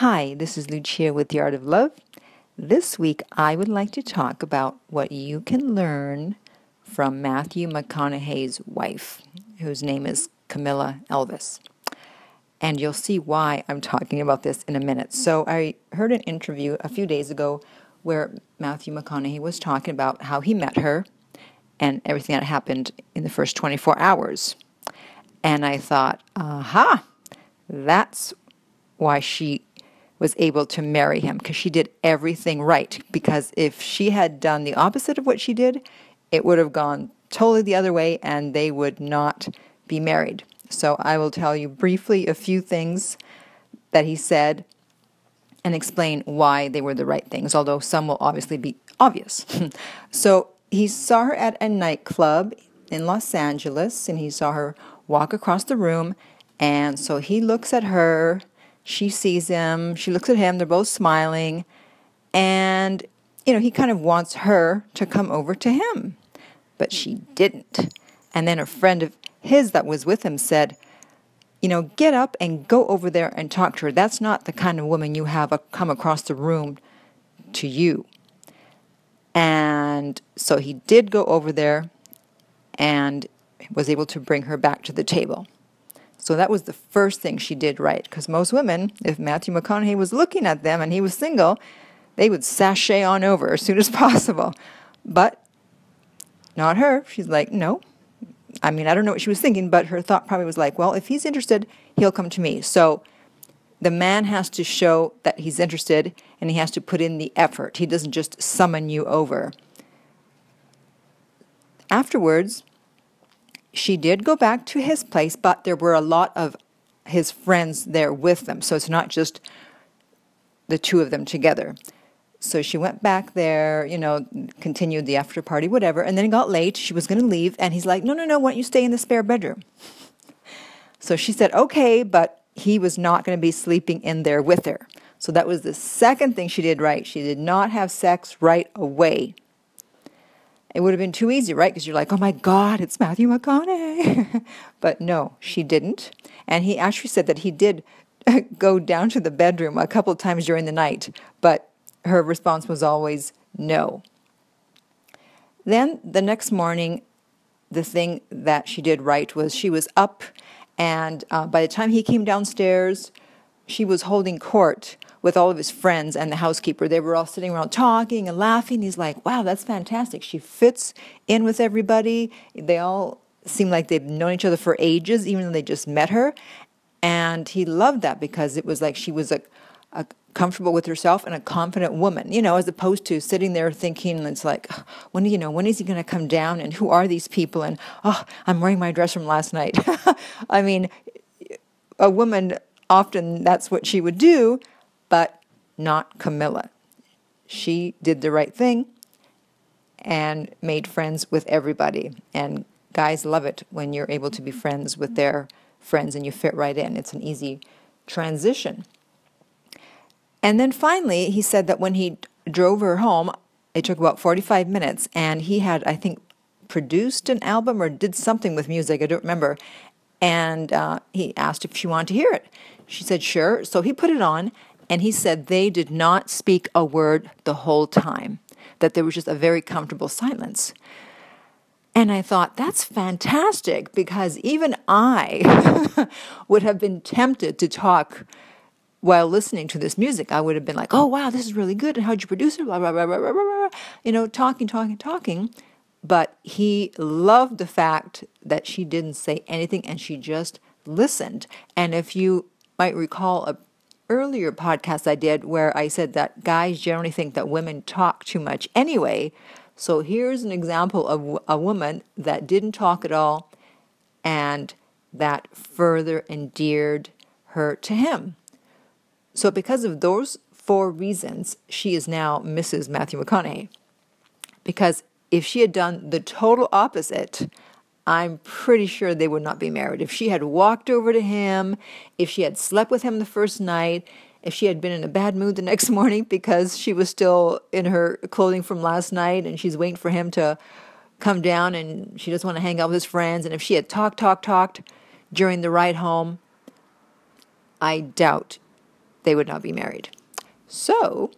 Hi, this is Lucia with The Art of Love. This week, I would like to talk about what you can learn from Matthew McConaughey's wife, whose name is Camila Alves. And you'll see why I'm talking about this in a minute. So, I heard an interview a few days ago where Matthew McConaughey was talking about how he met her and everything that happened in the first 24 hours. And I thought, aha, that's why she was able to marry him because she did everything right. Because if she had done the opposite of what she did, it would have gone totally the other way and they would not be married. So I will tell you briefly a few things that he said and explain why they were the right things, although some will obviously be obvious. so he saw her at a nightclub in Los Angeles and he saw her walk across the room. And so he looks at her she sees him, she looks at him, they're both smiling, and you know, he kind of wants her to come over to him. But she didn't. And then a friend of his that was with him said, you know, get up and go over there and talk to her. That's not the kind of woman you have come across the room to you. And so he did go over there and was able to bring her back to the table. So that was the first thing she did right. Because most women, if Matthew McConaughey was looking at them and he was single, they would sashay on over as soon as possible. But not her. She's like, no. I mean, I don't know what she was thinking, but her thought probably was like, well, if he's interested, he'll come to me. So the man has to show that he's interested and he has to put in the effort. He doesn't just summon you over. Afterwards, she did go back to his place, but there were a lot of his friends there with them. So it's not just the two of them together. So she went back there, you know, continued the after party, whatever. And then it got late. She was going to leave. And he's like, no, no, no, why don't you stay in the spare bedroom? So she said, okay, but he was not going to be sleeping in there with her. So that was the second thing she did right. She did not have sex right away. It would have been too easy, right? Because you're like, oh my God, it's Matthew McConaughey. but no, she didn't. And he actually said that he did go down to the bedroom a couple of times during the night, but her response was always no. Then the next morning, the thing that she did right was she was up, and uh, by the time he came downstairs, she was holding court with all of his friends and the housekeeper. They were all sitting around talking and laughing. He's like, wow, that's fantastic. She fits in with everybody. They all seem like they've known each other for ages, even though they just met her. And he loved that because it was like she was a, a comfortable with herself and a confident woman, you know, as opposed to sitting there thinking, it's like, when do you know, when is he going to come down and who are these people? And oh, I'm wearing my dress from last night. I mean, a woman often that's what she would do, but not Camila. She did the right thing and made friends with everybody. And guys love it when you're able to be friends with their friends and you fit right in. It's an easy transition. And then finally, he said that when he drove her home, it took about 45 minutes, and he had, I think, produced an album or did something with music, I don't remember. And uh, he asked if she wanted to hear it. She said, sure. So he put it on, and he said they did not speak a word the whole time, that there was just a very comfortable silence. And I thought, that's fantastic because even I would have been tempted to talk while listening to this music. I would have been like, oh, wow, this is really good. And how'd you produce it? Blah, blah, blah, blah, blah, blah, blah. You know, talking, talking, talking. But he loved the fact that she didn't say anything and she just listened. And if you might recall a earlier podcast I did where I said that guys generally think that women talk too much anyway. So here's an example of a woman that didn't talk at all and that further endeared her to him. So, because of those four reasons, she is now Mrs. Matthew McConaughey. Because if she had done the total opposite, I'm pretty sure they would not be married. If she had walked over to him, if she had slept with him the first night, if she had been in a bad mood the next morning because she was still in her clothing from last night and she's waiting for him to come down and she doesn't want to hang out with his friends, and if she had talked, talked, talked during the ride home, I doubt they would not be married. So,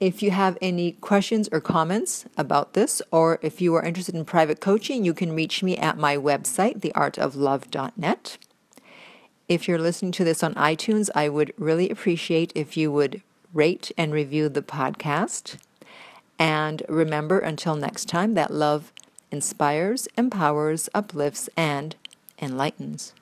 if you have any questions or comments about this, or if you are interested in private coaching, you can reach me at my website, theartoflove.net. If you're listening to this on iTunes, I would really appreciate if you would rate and review the podcast. And remember, until next time, that love inspires, empowers, uplifts, and enlightens.